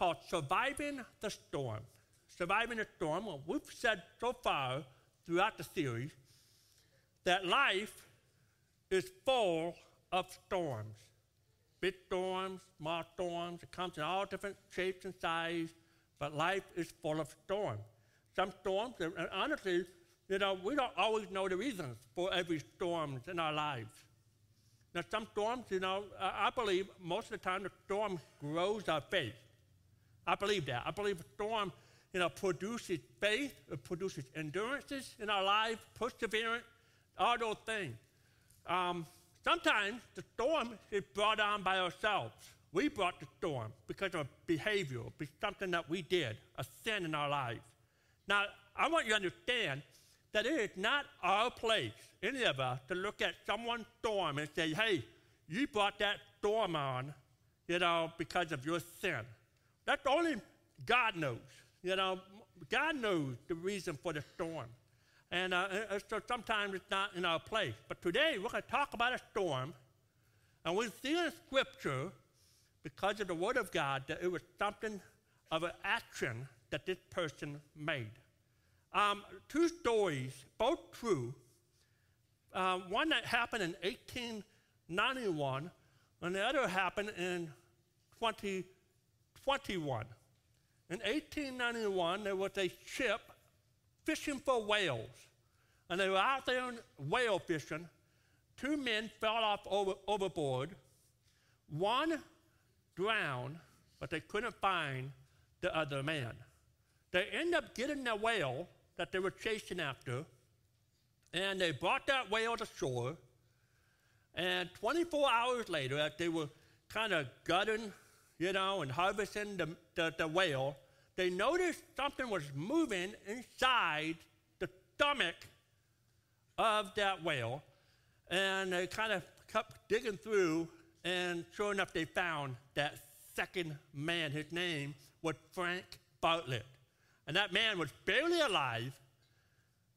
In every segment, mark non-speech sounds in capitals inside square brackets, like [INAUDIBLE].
called Surviving the Storm. Surviving the Storm. Well, we've said so far throughout the series that life is full of storms. Big storms, small storms, it comes in all different shapes and sizes, but life is full of storms. Some storms, and honestly, you know, we don't always know the reasons for every storm in our lives. Now, some storms, you know, I believe most of the time the storm grows our faith. I believe that. I believe a storm, you know, produces faith, it produces endurances in our life, perseverance, all those things. Um, sometimes the storm is brought on by ourselves. We brought the storm because of behavior, something that we did, a sin in our lives. Now, I want you to understand that it is not our place, any of us, to look at someone's storm and say, hey, you brought that storm on, you know, because of your sin. That's only God knows. You know, God knows the reason for the storm. And uh, so sometimes it's not in our place. But today we're going to talk about a storm, and we see in Scripture, because of the Word of God, that it was something of an action that this person made. Um, two stories, both true. Um, one that happened in 1891, and the other happened in 2021. In 1891, there was a ship fishing for whales, and they were out there whale fishing. Two men fell off over, overboard. One drowned, but they couldn't find the other man. They end up getting the whale that they were chasing after, and they brought that whale to shore. And 24 hours later, as they were kind of gutting, you know, and harvesting the, the, the whale, they noticed something was moving inside the stomach of that whale. And they kind of kept digging through, and sure enough, they found that second man. His name was Frank Bartlett. And that man was barely alive,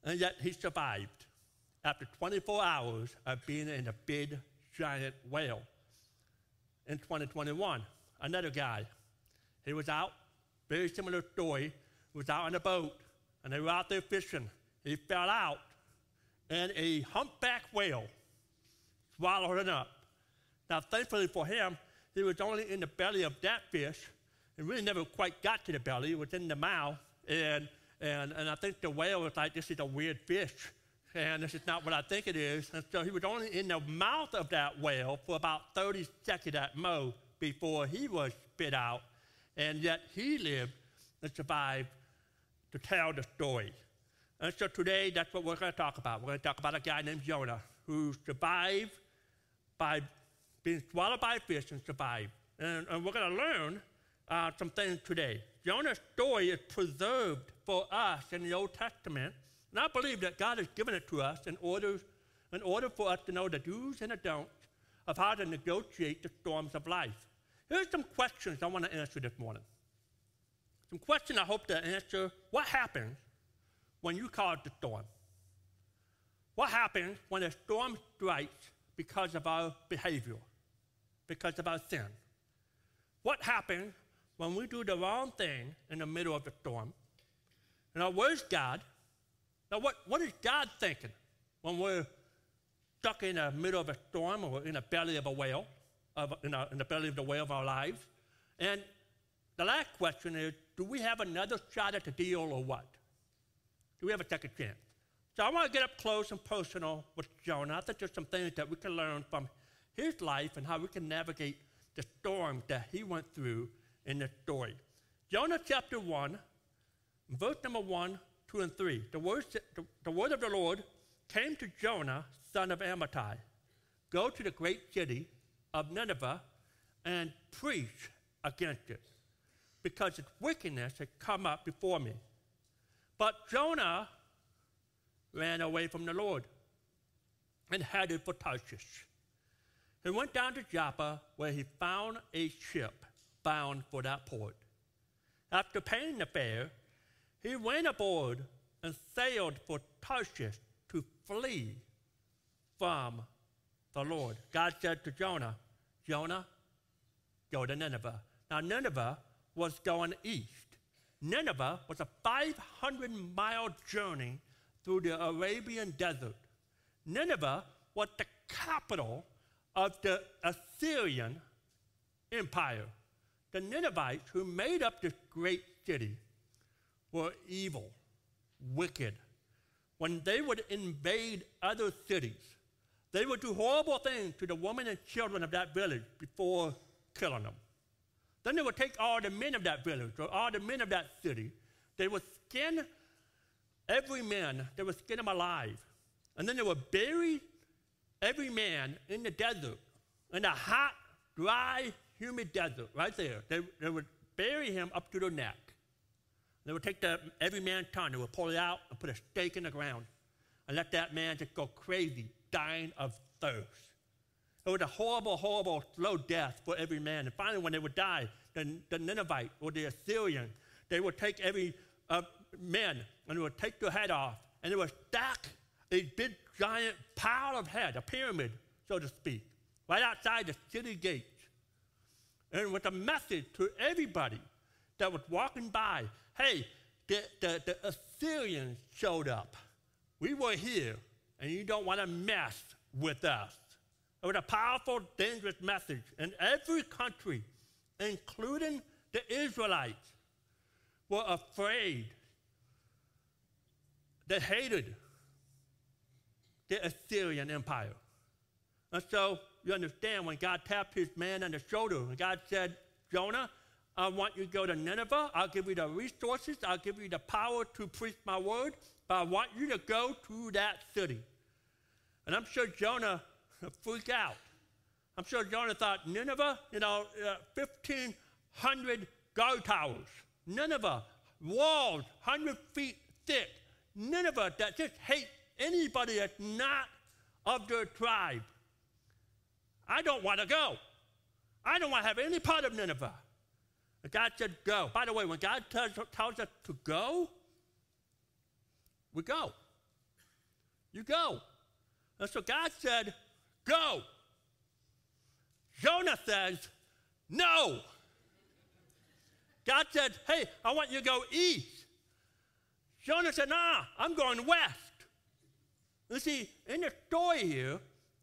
and yet he survived after 24 hours of being in a big, giant whale. In 2021, another guy, he was out, very similar story, was out on a boat, and they were out there fishing. He fell out, and a humpback whale swallowed him up. Now, thankfully for him, he was only in the belly of that fish, and really never quite got to the belly. It was in the mouth, and, and, and I think the whale was like, this is a weird fish. And this is not what I think it is. And so he was only in the mouth of that whale for about 30 seconds at most before he was spit out. And yet he lived and survived to tell the story. And so today, that's what we're going to talk about. We're going to talk about a guy named Jonah who survived by being swallowed by a fish and survived. And, and we're going to learn uh, some things today. Jonah's story is preserved for us in the Old Testament, and I believe that God has given it to us in order, in order for us to know the do's and the don'ts of how to negotiate the storms of life. Here's some questions I want to answer this morning. Some questions I hope to answer. What happens when you cause the storm? What happens when a storm strikes because of our behavior, because of our sin? What happens when we do the wrong thing in the middle of the storm, now where's God? Now, what, what is God thinking when we're stuck in the middle of a storm or in the belly of a whale, of, in, a, in the belly of the whale of our lives? And the last question is do we have another shot at the deal or what? Do we have a second chance? So I want to get up close and personal with Jonah. I think there's some things that we can learn from his life and how we can navigate the storm that he went through in the story. Jonah chapter 1, verse number 1, 2, and 3. The word, the, the word of the Lord came to Jonah, son of Amittai Go to the great city of Nineveh and preach against it, because its wickedness had come up before me. But Jonah ran away from the Lord and headed for Tarshish. He went down to Joppa, where he found a ship bound for that port. After paying the fare, he went aboard and sailed for Tarshish to flee from the Lord. God said to Jonah, Jonah, go to Nineveh. Now, Nineveh was going east. Nineveh was a 500 mile journey through the Arabian desert. Nineveh was the capital of the Assyrian Empire. The Ninevites, who made up this great city, were evil, wicked. When they would invade other cities, they would do horrible things to the women and children of that village before killing them. Then they would take all the men of that village or all the men of that city. They would skin every man, they would skin them alive. And then they would bury every man in the desert, in a hot, dry, humid desert right there. They, they would bury him up to the neck. They would take the, every man's tongue, they would pull it out and put a stake in the ground and let that man just go crazy, dying of thirst. It was a horrible, horrible, slow death for every man. And finally, when they would die, the, the Ninevite or the Assyrian, they would take every uh, man and they would take their head off and they would stack a big giant pile of head, a pyramid, so to speak, right outside the city gates. And with a message to everybody that was walking by hey, the, the, the Assyrians showed up. We were here, and you don't want to mess with us. It was a powerful, dangerous message. And every country, including the Israelites, were afraid. They hated the Assyrian Empire. And so you understand when God tapped his man on the shoulder, and God said, Jonah, I want you to go to Nineveh. I'll give you the resources. I'll give you the power to preach my word. But I want you to go to that city. And I'm sure Jonah [LAUGHS] freaked out. I'm sure Jonah thought, Nineveh, you know, uh, 1,500 guard towers. Nineveh, walls 100 feet thick. Nineveh that just hates anybody that's not of their tribe. I don't want to go. I don't want to have any part of Nineveh. And God said, go. By the way, when God tells, tells us to go, we go. You go. And so God said, go. Jonah says, no. God said, hey, I want you to go east. Jonah said, nah, I'm going west. You see, in the story here,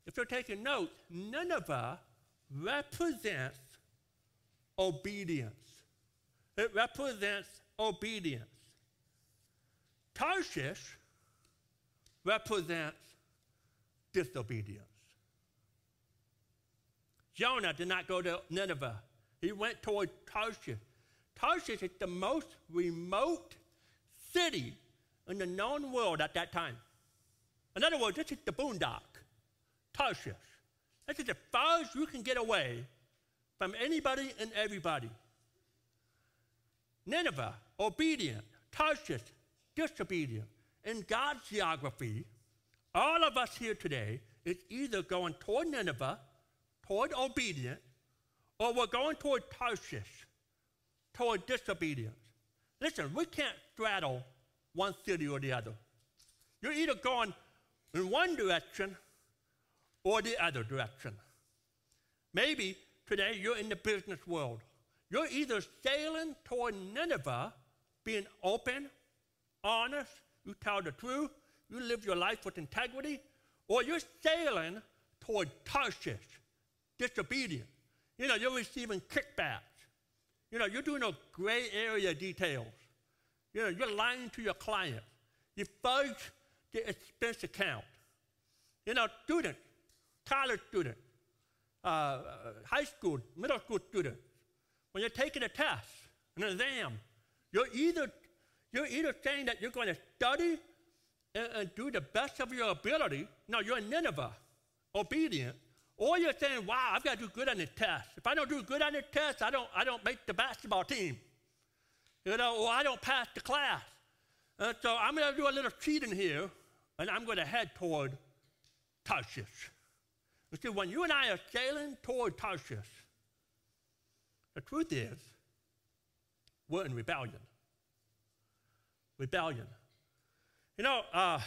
if you're taking notes, Nineveh represents obedience. It represents obedience. Tarshish represents disobedience. Jonah did not go to Nineveh. He went toward Tarshish. Tarshish is the most remote city in the known world at that time. In other words, this is the boondock, Tarshish. This is as far as you can get away from anybody and everybody. Nineveh, obedient. Tarshish, disobedient. In God's geography, all of us here today is either going toward Nineveh, toward obedience, or we're going toward Tarshish, toward disobedience. Listen, we can't straddle one city or the other. You're either going in one direction or the other direction. Maybe today you're in the business world. You're either sailing toward Nineveh, being open, honest, you tell the truth, you live your life with integrity, or you're sailing toward Tarshish, disobedient. You know, you're receiving kickbacks. You know, you're doing those gray area details. You know, you're lying to your client. You fudge the expense account. You know, student, college student, uh high school, middle school student, when you're taking a test, an exam, you're either, you're either saying that you're going to study and, and do the best of your ability. Now, you're in Nineveh, obedient. Or you're saying, wow, I've got to do good on the test. If I don't do good on the test, I don't, I don't make the basketball team. You know, or I don't pass the class. And so I'm going to do a little cheating here, and I'm going to head toward Tarshish. You see, when you and I are sailing toward Tarshish, the truth is, we're in rebellion. Rebellion. You know, uh,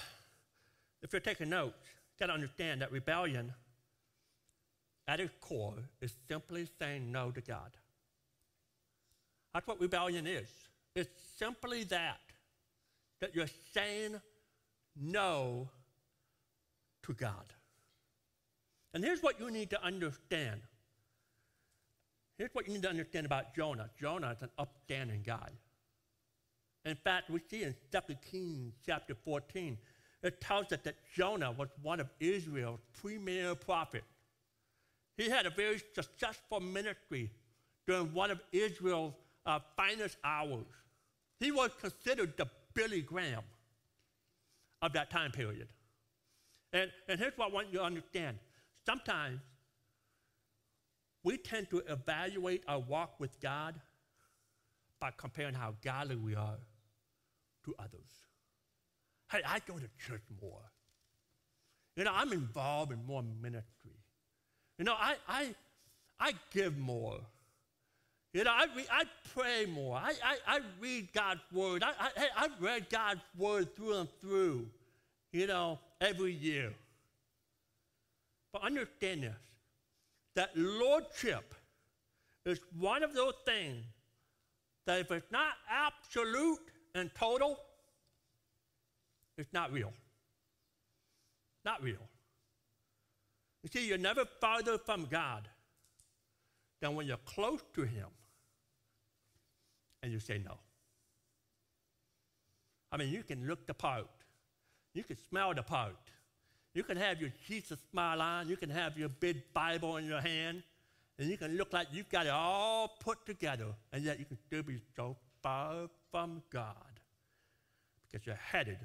if you're taking notes, you got to understand that rebellion, at its core, is simply saying no to God. That's what rebellion is. It's simply that, that you're saying no to God. And here's what you need to understand. Here's what you need to understand about Jonah. Jonah is an upstanding guy. In fact, we see in 2 Kings chapter 14, it tells us that Jonah was one of Israel's premier prophets. He had a very successful ministry during one of Israel's uh, finest hours. He was considered the Billy Graham of that time period. And, and here's what I want you to understand. Sometimes we tend to evaluate our walk with God by comparing how godly we are to others. Hey, I go to church more. You know, I'm involved in more ministry. You know, I, I, I give more. You know, I, re- I pray more. I, I, I read God's word. I, I, I've read God's word through and through, you know, every year. But understand this that lordship is one of those things that if it's not absolute and total, it's not real. Not real. You see, you're never farther from God than when you're close to Him and you say no. I mean, you can look the part, you can smell the part, you can have your Jesus smile on, you can have your big Bible in your hand, and you can look like you've got it all put together, and yet you can still be so far from God because you're headed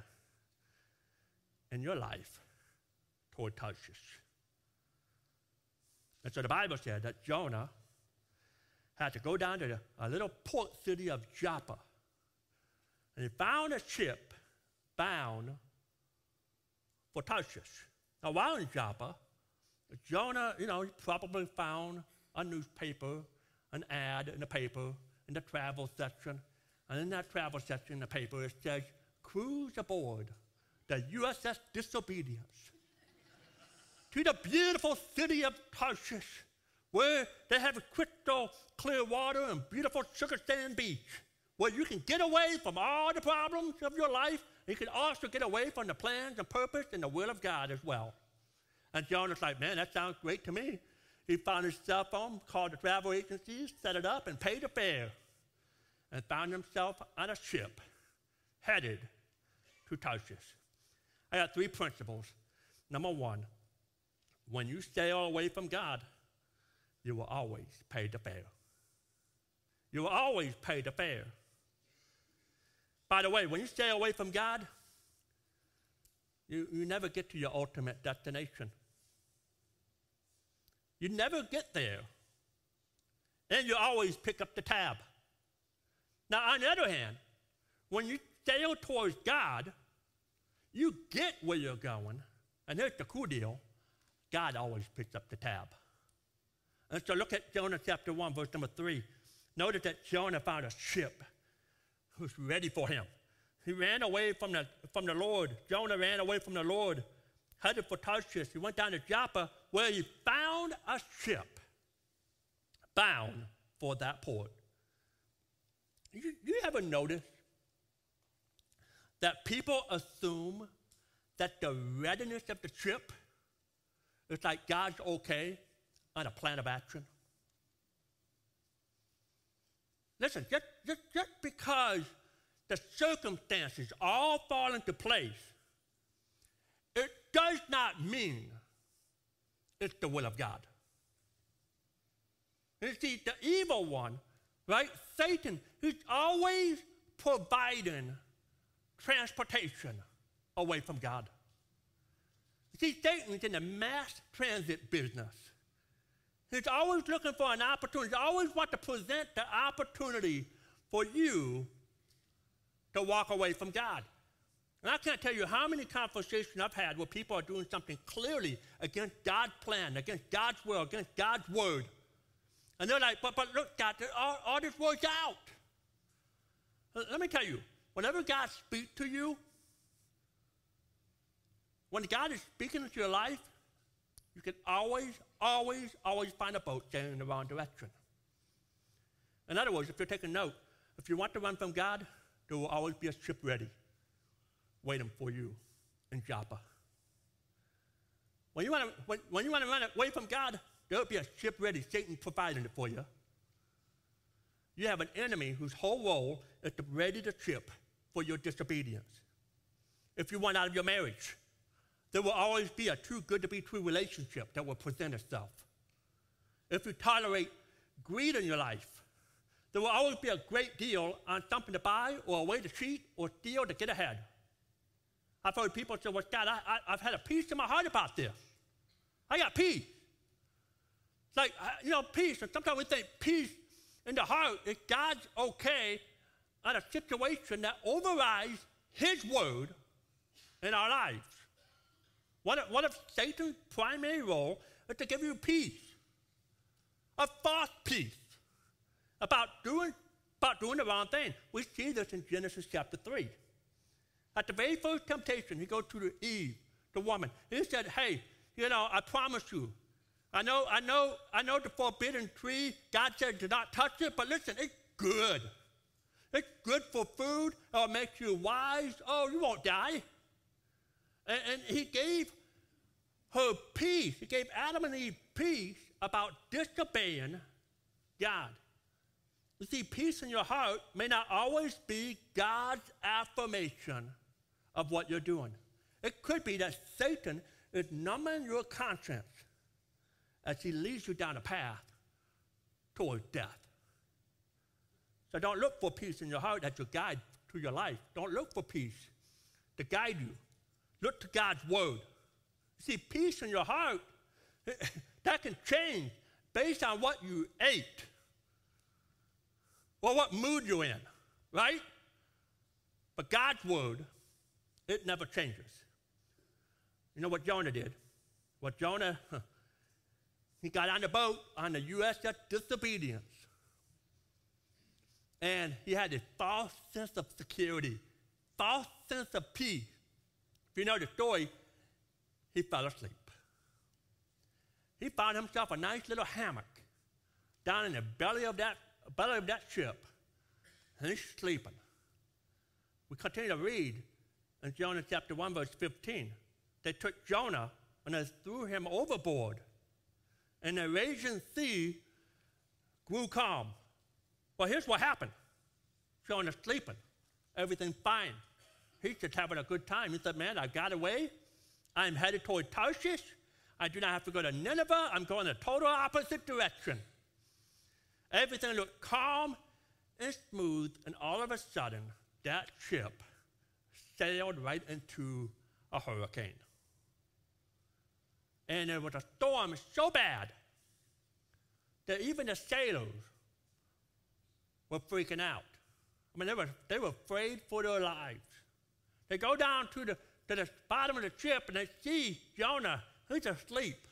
in your life toward Tarshish. And so the Bible said that Jonah had to go down to a little port city of Joppa. And he found a ship bound for Tarshish. Now, while in Joppa, Jonah, you know, probably found a newspaper, an ad in the paper, in the travel section. And in that travel section in the paper, it says, cruise aboard the USS Disobedience to the beautiful city of Tarshish, where they have crystal clear water and beautiful sugar sand beach, where you can get away from all the problems of your life. You can also get away from the plans and purpose and the will of God as well. And Jonah's like, man, that sounds great to me. He found his cell phone, called the travel agency, set it up, and paid the fare, and found himself on a ship headed to Tarshish. I got three principles. Number one, when you stay away from God, you will always pay the fare. You will always pay the fare. By the way, when you stay away from God, you, you never get to your ultimate destination. You never get there. And you always pick up the tab. Now, on the other hand, when you sail towards God, you get where you're going. And here's the cool deal God always picks up the tab. And so look at Jonah chapter 1, verse number 3. Notice that Jonah found a ship who's ready for him. He ran away from the, from the Lord. Jonah ran away from the Lord, headed for Tarshish. He went down to Joppa, where he found a ship bound for that port. You, you ever notice that people assume that the readiness of the ship is like God's okay on a plan of action? Listen, just, just, just because the circumstances all fall into place, it does not mean it's the will of God. You see, the evil one, right? Satan, he's always providing transportation away from God. See, Satan's in the mass transit business. He's always looking for an opportunity. He always wants to present the opportunity for you to walk away from God. And I can't tell you how many conversations I've had where people are doing something clearly against God's plan, against God's will, against God's word. And they're like, but, but look, God, all, all this works out. Uh, let me tell you, whenever God speaks to you, when God is speaking into your life, you can always, always, always find a boat sailing in the wrong direction. In other words, if you're taking note, if you want to run from God, there will always be a ship ready waiting for you in Joppa. When you want to, when, when you want to run away from God, there will be a ship ready, Satan providing it for you. You have an enemy whose whole role is to ready the ship for your disobedience. If you want out of your marriage, there will always be a too good to be true relationship that will present itself. If you tolerate greed in your life, there will always be a great deal on something to buy or a way to cheat or steal to get ahead. I've heard people say, Well, God, I, I've had a peace in my heart about this. I got peace. It's like, uh, you know, peace. And sometimes we think peace in the heart is God's okay on a situation that overrides His word in our lives. What if, what if Satan's primary role is to give you peace? A false peace about doing, about doing the wrong thing. We see this in Genesis chapter 3. At the very first temptation, he goes to the Eve, the woman. He said, Hey, you know, I promise you. I know, I know, I know the forbidden tree, God said do not touch it, but listen, it's good. It's good for food, or it makes you wise. Oh, you won't die. And, and he gave her peace. He gave Adam and Eve peace about disobeying God. You see, peace in your heart may not always be God's affirmation of what you're doing. It could be that Satan is numbing your conscience as he leads you down a path towards death. So don't look for peace in your heart as your guide to your life. Don't look for peace to guide you. Look to God's word. See, peace in your heart, [LAUGHS] that can change based on what you ate or what mood you're in, right? But God's word, it never changes. You know what Jonah did? What Jonah, [LAUGHS] he got on the boat on the USS Disobedience. And he had this false sense of security, false sense of peace. If you know the story, he fell asleep. He found himself a nice little hammock down in the belly of that, belly of that ship, and he's sleeping. We continue to read in Jonah chapter 1, verse 15. They took Jonah and they threw him overboard, and the raging sea grew calm. Well, here's what happened Jonah's sleeping, everything's fine. He's just having a good time. He said, Man, I got away. I'm headed toward Tarshish. I do not have to go to Nineveh. I'm going the total opposite direction. Everything looked calm and smooth, and all of a sudden, that ship sailed right into a hurricane. And there was a storm so bad that even the sailors were freaking out. I mean, they were, they were afraid for their lives. They go down to the to the bottom of the ship and they see Jonah, he's asleep.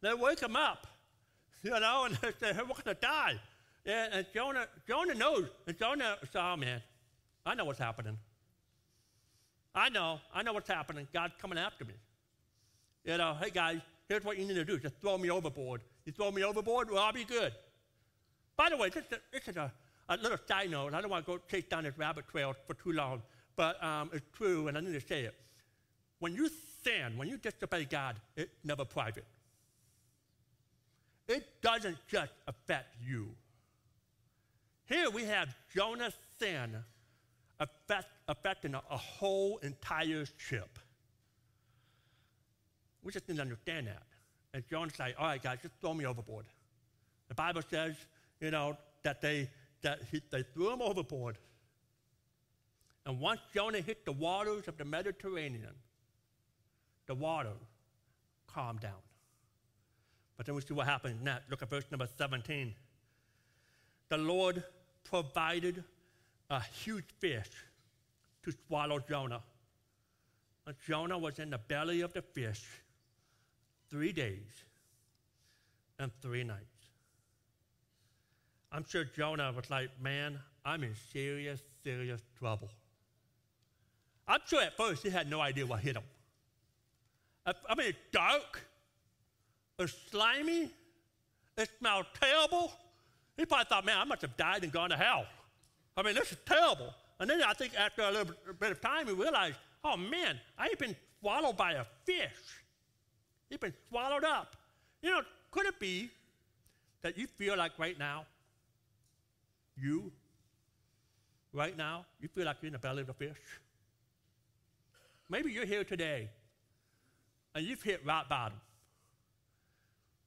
They wake him up, [LAUGHS] you know, and [LAUGHS] they say, we're going to die. And, and, Jonah, Jonah knows. And Jonah says, oh, man, I know what's happening. I know. I know what's happening. God's coming after me. You know, hey, guys, here's what you need to do. Just throw me overboard. You throw me overboard, well, I'll be good. By the way, this, this is a, a little side note. I don't want to go chase down this rabbit trail for too long, but um, it's true, and I need to say it when you sin, when you disobey God, it's never private. It doesn't just affect you. Here we have Jonah's sin affect, affecting a, a whole entire ship. We just didn't understand that. And Jonah's like, all right, guys, just throw me overboard. The Bible says, you know, that they, that he, they threw him overboard. And once Jonah hit the waters of the Mediterranean, the water calmed down. But then we see what happens next. Look at verse number 17. The Lord provided a huge fish to swallow Jonah. And Jonah was in the belly of the fish three days and three nights. I'm sure Jonah was like, man, I'm in serious, serious trouble. I'm sure at first he had no idea what hit him. I mean, it's dark, it's slimy, it smells terrible. He probably thought, man, I must have died and gone to hell. I mean, this is terrible. And then I think after a little bit of time, he realized, oh man, I ain't been swallowed by a fish. He's been swallowed up. You know, could it be that you feel like right now, you, right now, you feel like you're in the belly of a fish? Maybe you're here today and you've hit rock bottom.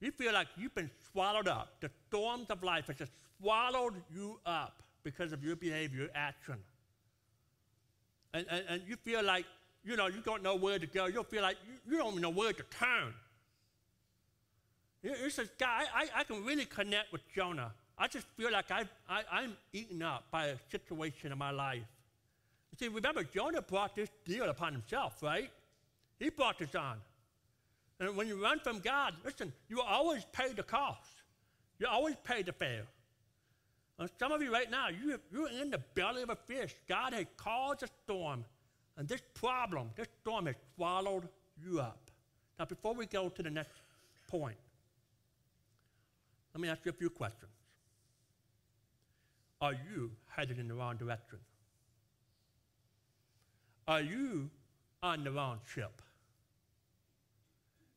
You feel like you've been swallowed up. The storms of life have just swallowed you up because of your behavior, your action. And, and, and you feel like, you know, you don't know where to go. You feel like you, don't even know where to turn. He says, God, I, I can really connect with Jonah. I just feel like I, I, I'm eaten up by a situation in my life. You see, remember, Jonah brought this deal upon himself, right? He brought this on. And when you run from God, listen, you always pay the cost. You always pay the fare. And some of you right now, you, you're in the belly of a fish. God has caused a storm, and this problem, this storm has swallowed you up. Now, before we go to the next point, let me ask you a few questions. Are you headed in the wrong direction? Are you on the wrong ship?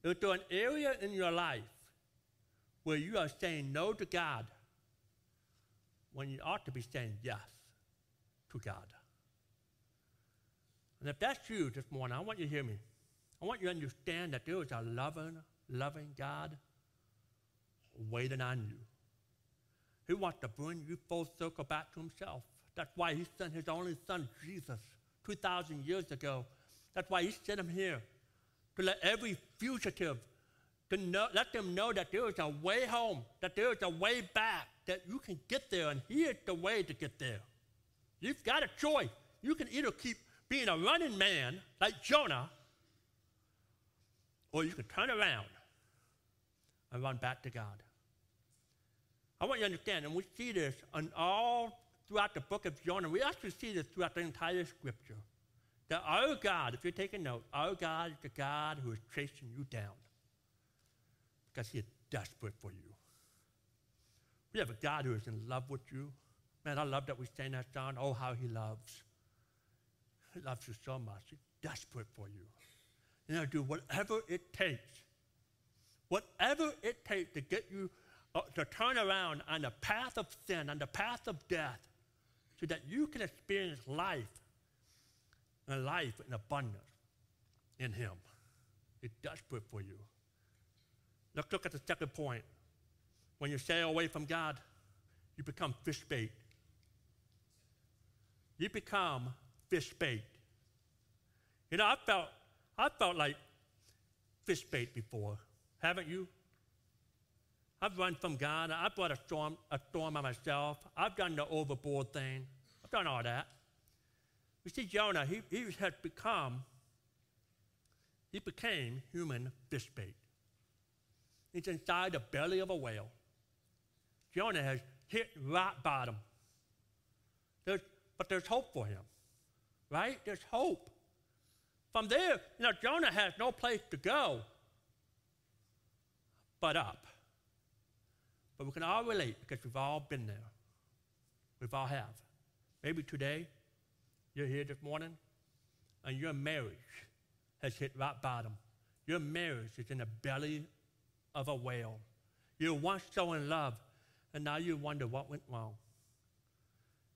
Is there an area in your life where you are saying no to God when you ought to be saying yes to God? And if that's you this morning, I want you to hear me. I want you to understand that there is a loving, loving God waiting on you. He wants to bring you full circle back to himself. That's why he sent his only son, Jesus, 2,000 years ago. That's why he sent him here to let every fugitive, to know, let them know that there is a way home, that there is a way back, that you can get there, and here's the way to get there. You've got a choice. You can either keep being a running man like Jonah, or you can turn around and run back to God. I want you to understand, and we see this on all throughout the book of Jonah. We actually see this throughout the entire scripture. That our God, if you're taking note, our God is the God who is chasing you down because he is desperate for you. We have a God who is in love with you. Man, I love that we sing that song, Oh, how he loves. Loves you so much. He's desperate for you. And he'll do whatever it takes whatever it takes to get you uh, to turn around on the path of sin, on the path of death, so that you can experience life and life in abundance in Him. It's desperate for you. Let's look at the second point. When you stay away from God, you become fish bait. You become fish bait. You know, I felt, I felt like fish bait before. Haven't you? I've run from God. I've brought a storm, a storm on myself. I've done the overboard thing. I've done all that. You see, Jonah, he, he has become, he became human fish bait. He's inside the belly of a whale. Jonah has hit rock bottom. There's, but there's hope for him, right? There's hope. From there, you know, Jonah has no place to go but up. But we can all relate because we've all been there. We've all have. Maybe today you're here this morning and your marriage has hit rock bottom. Your marriage is in the belly of a whale. You were once so in love, and now you wonder what went wrong.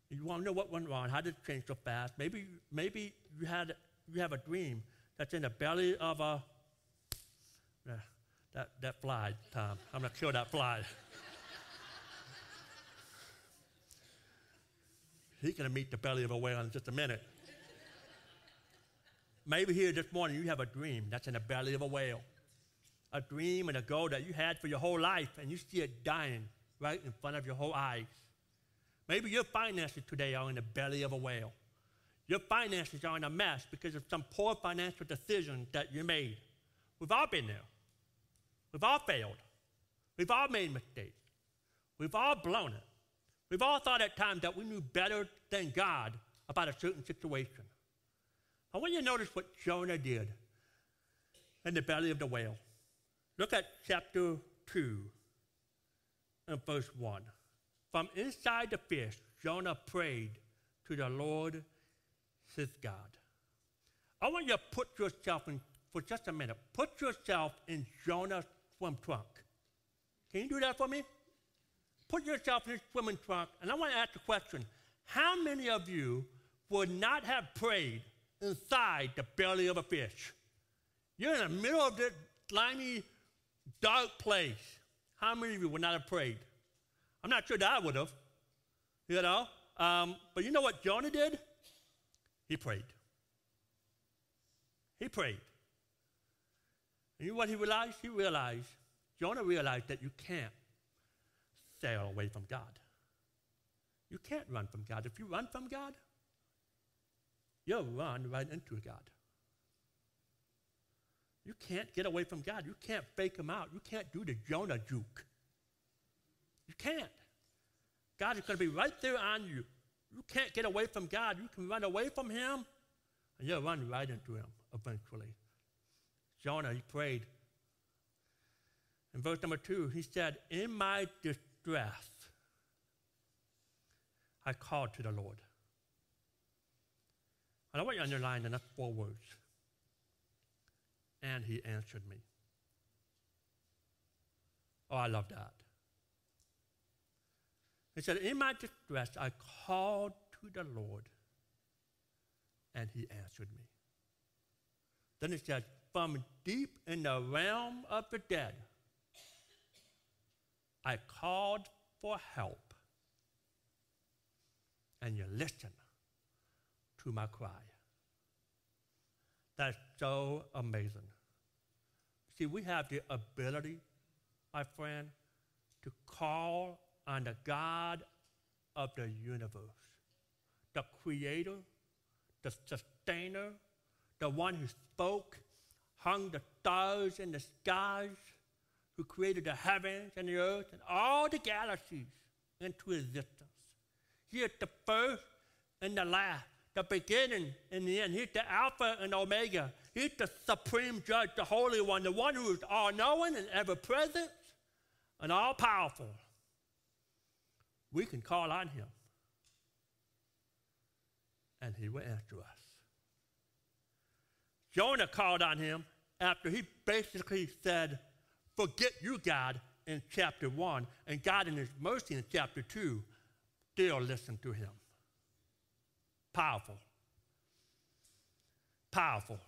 You want to know what went wrong. How did it change so fast? Maybe, maybe you, had, you have a dream that's in the belly of a. That, that fly, Tom. I'm going to kill that fly. He's going to meet the belly of a whale in just a minute. Maybe here this morning you have a dream that's in the belly of a whale. A dream and a goal that you had for your whole life, and you see it dying right in front of your whole eyes. Maybe your finances today are in the belly of a whale. Your finances are in a mess because of some poor financial decision that you made. We've all been there. We've all failed. We've all made mistakes. We've all blown it. We've all thought at times that we knew better than God about a certain situation. I want you to notice what Jonah did in the belly of the whale. Look at chapter 2 and verse 1. From inside the fish, Jonah prayed to the Lord his God. I want you to put yourself in, for just a minute, put yourself in Jonah's swim trunk. Can you do that for me? Put yourself in his swimming trunk, and I want to ask a question how many of you would not have prayed inside the belly of a fish? You're in the middle of this slimy, dark place. How many of you would not have prayed? I'm not sure that I would have, you know. Um, but you know what Jonah did? He prayed. He prayed. And you know what he realized? He realized, Jonah realized that you can't sail away from God. You can't run from God. If you run from God, you'll run right into God. You can't get away from God. You can't fake him out. You can't do the Jonah juke. You can't. God is going to be right there on you. You can't get away from God. You can run away from him, and you'll run right into him eventually. Jonah, he prayed. In verse number two, he said, In my distress, I called to the Lord. And I want you to underline the next four words. And he answered me. Oh, I love that. He said, In my distress, I called to the Lord, and he answered me. Then he said, From deep in the realm of the dead, I called for help, and you listened to my cry. That's so amazing. See, we have the ability, my friend, to call on the God of the universe, the creator, the sustainer, the one who spoke, hung the stars in the skies, who created the heavens and the earth and all the galaxies into existence. He is the first and the last, the beginning and the end. He's the Alpha and Omega. He's the supreme judge, the Holy One, the one who is all knowing and ever present and all powerful we can call on him and he will answer us. Jonah called on him after he basically said, Forget you, God, in chapter 1, and God, in his mercy, in chapter 2, still listened to him. Powerful. Powerful.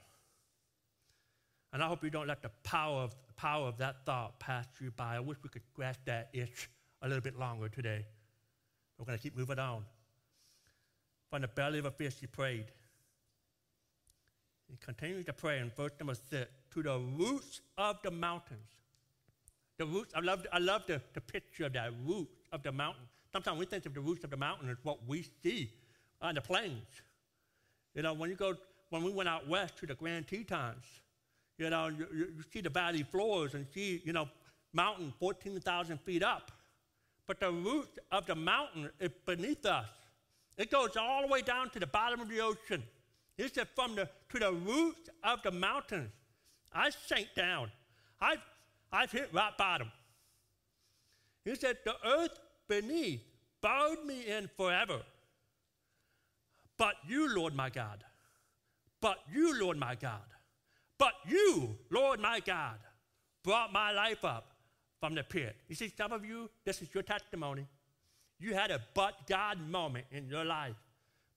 And I hope you don't let the power of, power of that thought pass you by. I wish we could grasp that itch a little bit longer today. We're going to keep moving on. From the belly of a fish, he prayed. He continued to pray in verse number six to the roots of the mountains. The roots, I love, I love the, the picture of that root of the mountain. Sometimes we think of the roots of the mountain as what we see on the plains. You know, when you go, when we went out west to the Grand Tetons, you know, you, you, see the valley floors and see, you know, mountain 14,000 feet up but the root of the mountain is beneath us. It goes all the way down to the bottom of the ocean. He said, from the to the roots of the mountains, I sank down. I've, I've hit rock bottom. He said, the earth beneath bowed me in forever. But you, Lord my God, but you, Lord my God, but you, Lord my God, brought my life up from the pit. You see, some of you, this is your testimony. You had a but God moment in your life.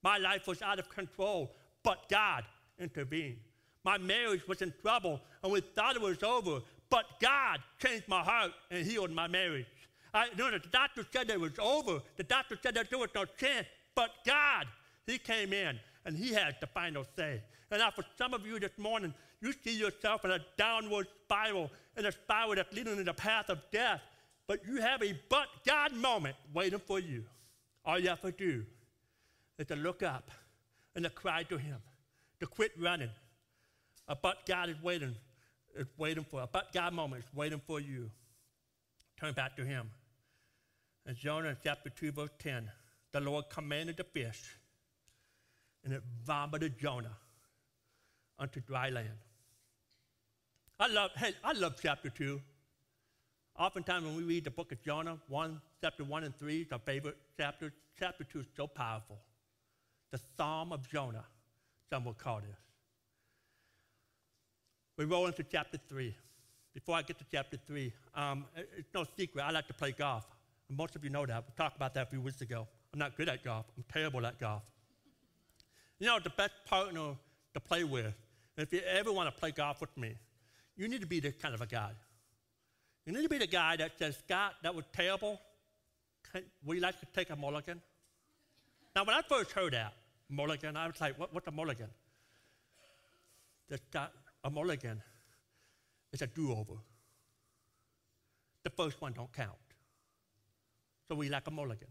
My life was out of control, but God intervened. My marriage was in trouble, and we thought it was over, but God changed my heart and healed my marriage. I, you know, the doctor said it was over. The doctor said that there was no chance, but God, He came in and He had the final say. And now, for some of you this morning, you see yourself in a downward spiral, in a spiral that's leading in the path of death. But you have a but God moment waiting for you. All you have to do is to look up and to cry to Him, to quit running. A but God is waiting, is waiting for a but God moment is waiting for you. Turn back to Him. In Jonah chapter 2, verse 10, the Lord commanded the fish, and it vomited Jonah unto dry land. I love, hey, I love chapter 2. Oftentimes, when we read the book of Jonah, one, chapter 1 and 3 is our favorite chapter. Chapter 2 is so powerful. The Psalm of Jonah, some will call this. We roll into chapter 3. Before I get to chapter 3, um, it's no secret, I like to play golf. And most of you know that. We talked about that a few weeks ago. I'm not good at golf, I'm terrible at golf. You know, the best partner to play with, if you ever want to play golf with me, you need to be this kind of a guy. You need to be the guy that says, Scott, that was terrible. Would you like to take a mulligan? Now, when I first heard that, mulligan, I was like, what, what's a mulligan? That a mulligan is a do-over. The first one don't count. So we like a mulligan.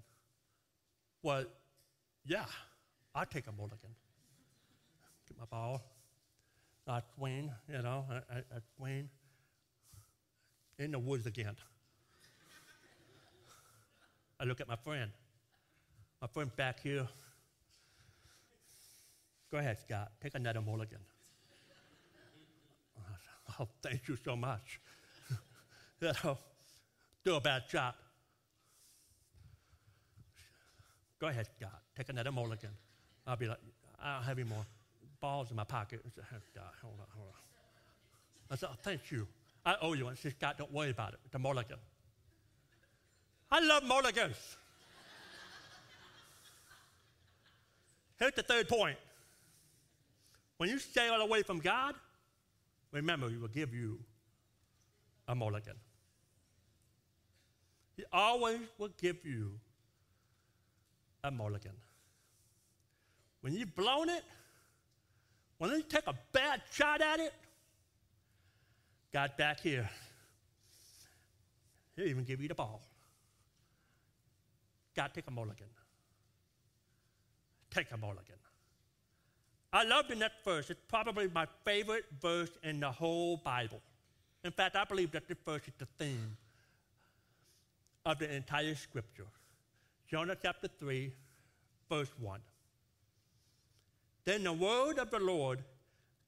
Well, yeah, i take a mulligan. Get my ball. I swing, you know, I, I in the woods again. I look at my friend. My friend back here. Go ahead, Scott. Take another mulligan. Oh, thank you so much. [LAUGHS] you know, do a bad job. Go ahead, Scott. Take another mulligan. I'll be like, I don't have any more balls in my pocket. I said, oh, "God, hold on, hold on. I said, oh, thank you. I owe you one. She said, Scott, don't worry about it. It's a mulligan. I love mulligans. Here's the third point. When you sail away from God, remember, He will give you a mulligan. He always will give you a mulligan. When you've blown it, when you take a bad shot at it, God back here, He'll even give you the ball. God, take a mulligan. Take a mulligan. I love the next verse. It's probably my favorite verse in the whole Bible. In fact, I believe that this verse is the theme of the entire scripture. Jonah chapter 3, verse 1. Then the word of the Lord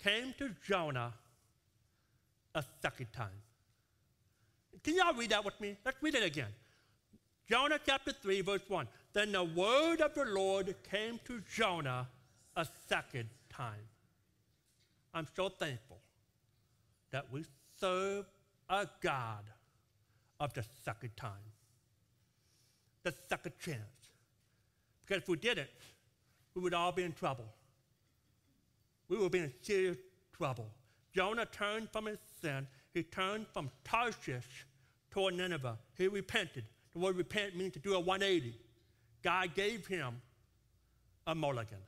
came to Jonah a second time. Can y'all read that with me? Let's read it again. Jonah chapter 3, verse 1. Then the word of the Lord came to Jonah a second time. I'm so thankful that we serve a God of the second time, the second chance. Because if we didn't, we would all be in trouble. We would be in serious trouble. Jonah turned from his sin. He turned from Tarshish toward Nineveh. He repented. The word repent means to do a 180. God gave him a mulligan.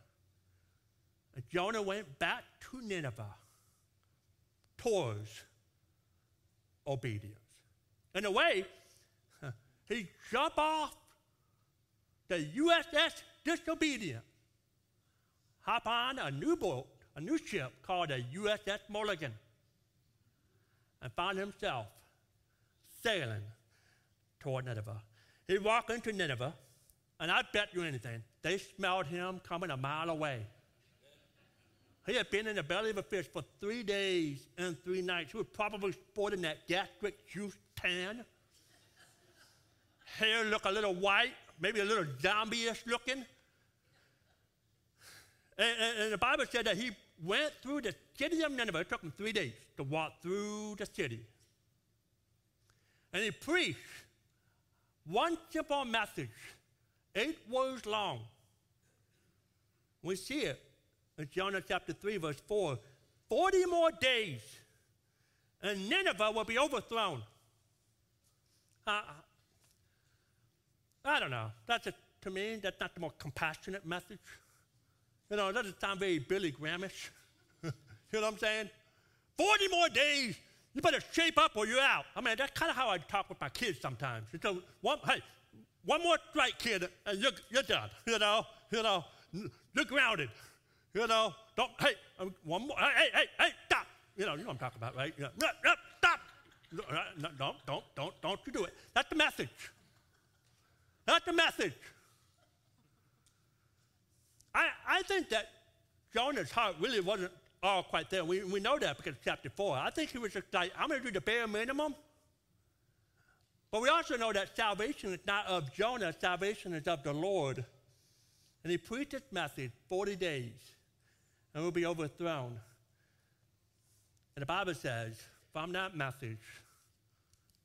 And Jonah went back to Nineveh towards obedience. In a way, [LAUGHS] he jumped off the USS Disobedient, hop on a new boat, a new ship called the USS Mulligan, and found himself sailing toward Nineveh. He walked into Nineveh, and I bet you anything, they smelled him coming a mile away. He had been in the belly of a fish for three days and three nights. He was probably sporting that gastric juice tan. Hair looked a little white, maybe a little zombie-ish looking. And, and, and, the Bible said that he went through the city of Nineveh. It took him three days to walk through the city. And he preached one simple message, eight words long. We see it in Jonah chapter 3, verse 4. 40 more days, and Nineveh will be overthrown. Uh, I don't know. That's a, to me, that's not the more compassionate message. You know, it doesn't sound very Billy Grahamish. [LAUGHS] you know what I'm saying? 40 more days. You better shape up or you're out. I mean, that's kind of how I talk with my kids sometimes. So, one, hey, one more strike, kid, and you're, you're done. You know, you know, you're grounded. You know, don't, hey, um, one more, hey, hey, hey, stop. You know, you know what I'm talking about, right? You know, stop. No, don't, don't, don't, don't you do it. That's the message. That's the message. I, I think that Jonah's heart really wasn't all quite there. We, we know that because chapter 4. I think he was just like, I'm going to do the bare minimum, But we also know that salvation is not of Jonah, salvation is of the Lord. And he preached his message 40 days and will be overthrown. And the Bible says, from that message,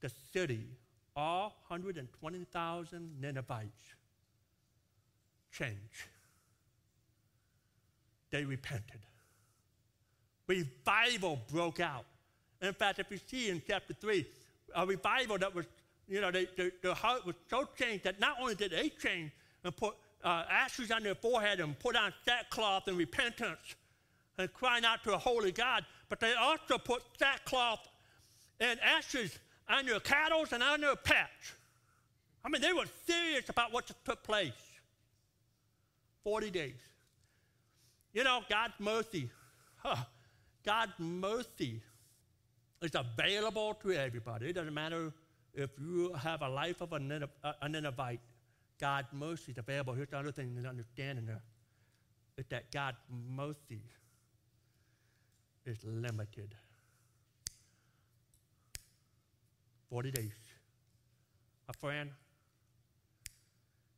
the city, all 120,000 Ninevites, changed. They repented. Revival broke out. In fact, if you see in chapter 3, a revival that was, you know, they, they, their heart was so changed that not only did they change and put uh, ashes on their forehead and put on sackcloth and repentance and crying out to a holy God, but they also put sackcloth and ashes on their cattle and on their pets. I mean, they were serious about what took place. 40 days. You know, God's mercy, huh, God's mercy is available to everybody. It doesn't matter if you have a life of uh, a, Ninevite, God's mercy is available. Here's the other thing to understand in there is that God's mercy is limited. 40 days. A friend,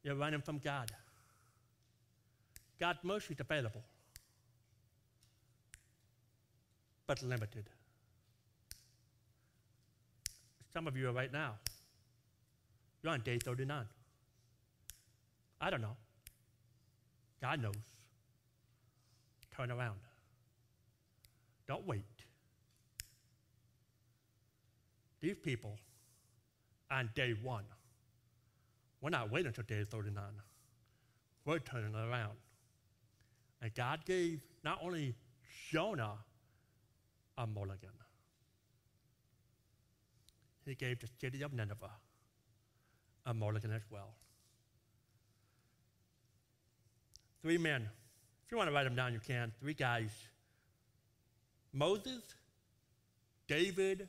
you're running from God. God's mercy is available, but limited. Some of you are right now. You're on day 39. I don't know. God knows. Turn around. Don't wait. These people on day one, we're not waiting until day 39. We're turning around. And God gave not only Jonah a mulligan, He gave the city of Nineveh a mulligan as well. Three men. If you want to write them down, you can. Three guys Moses, David,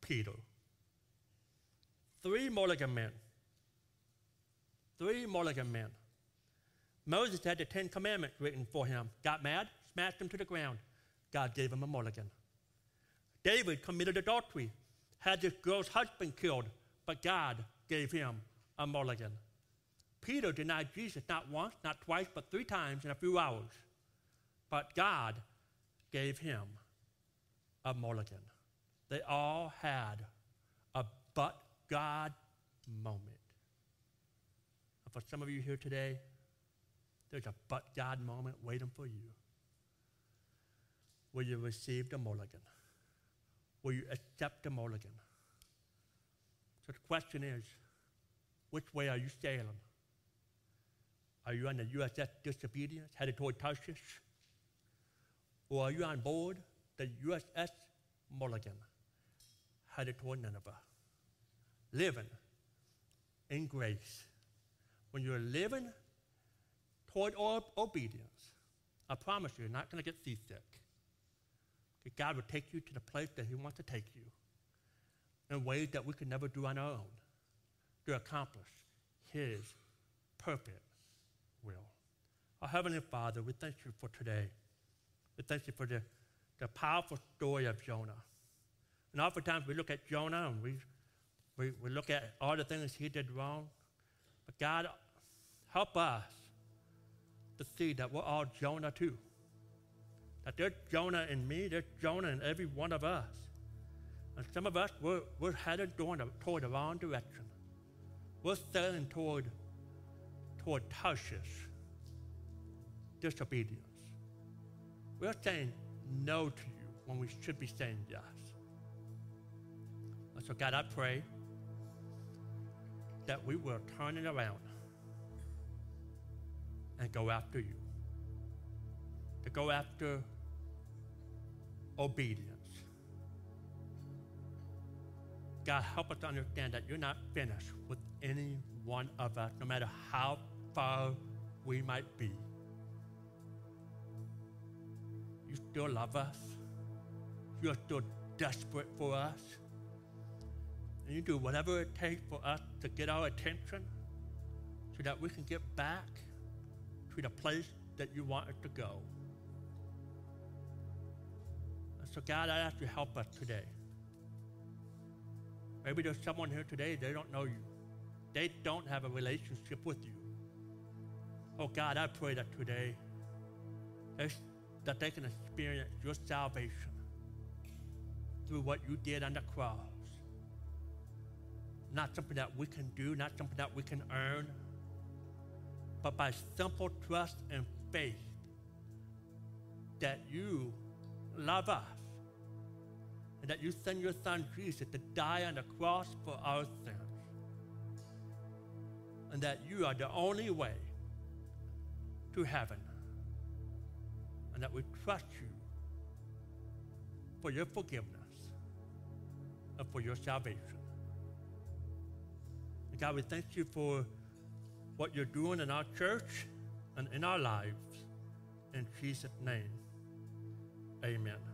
Peter. Three mulligan men. Three mulligan men. Moses had the Ten Commandments written for him, got mad, smashed them to the ground. God gave him a mulligan. David committed adultery, had his girl's husband killed, but God gave him a mulligan. Peter denied Jesus not once, not twice, but three times in a few hours. But God gave him a mulligan. They all had a but God moment. And for some of you here today, there's a but God moment waiting for you. Will you receive the mulligan? Will you accept the mulligan? So the question is, which way are you sailing? Are you on the USS Disobedience headed toward Tarshish? Or are you on board the USS Mulligan headed toward Nineveh? Living in grace. When you're living toward obedience, I promise you, you're not going to get seasick. God will take you to the place that He wants to take you in ways that we could never do on our own to accomplish His perfect will. Our Heavenly Father, we thank you for today. We thank you for the, the powerful story of Jonah. And oftentimes we look at Jonah and we, we, we look at all the things he did wrong. But God, help us to see that we're all Jonah too. That there's Jonah in me, there's Jonah in every one of us. And some of us, we're, we're headed toward the, wrong direction. We're sailing toward, toward Tarshish, disobedience. We're saying no to you when we should be saying yes. And so, God, I pray that we will turn it around and go after you, to go after obedience. God, help us to understand that you're not finished with any one of us, no matter how far we might be. You still love us. You're still desperate for us. And you do whatever it takes for us to get our attention so that we can get back to the place that you want us to go. So, God, I ask you to help us today. Maybe there's someone here today, they don't know you. They don't have a relationship with you. Oh God, I pray that today that they can experience your salvation through what you did on the cross. Not something that we can do, not something that we can earn, but by simple trust and faith that you love us and that you send your son Jesus to die on the cross for our sins. And that you are the only way to heaven. And that we trust you for your forgiveness and for your salvation. And God, we thank you for what you're doing in our church and in our lives. In Jesus' name, amen.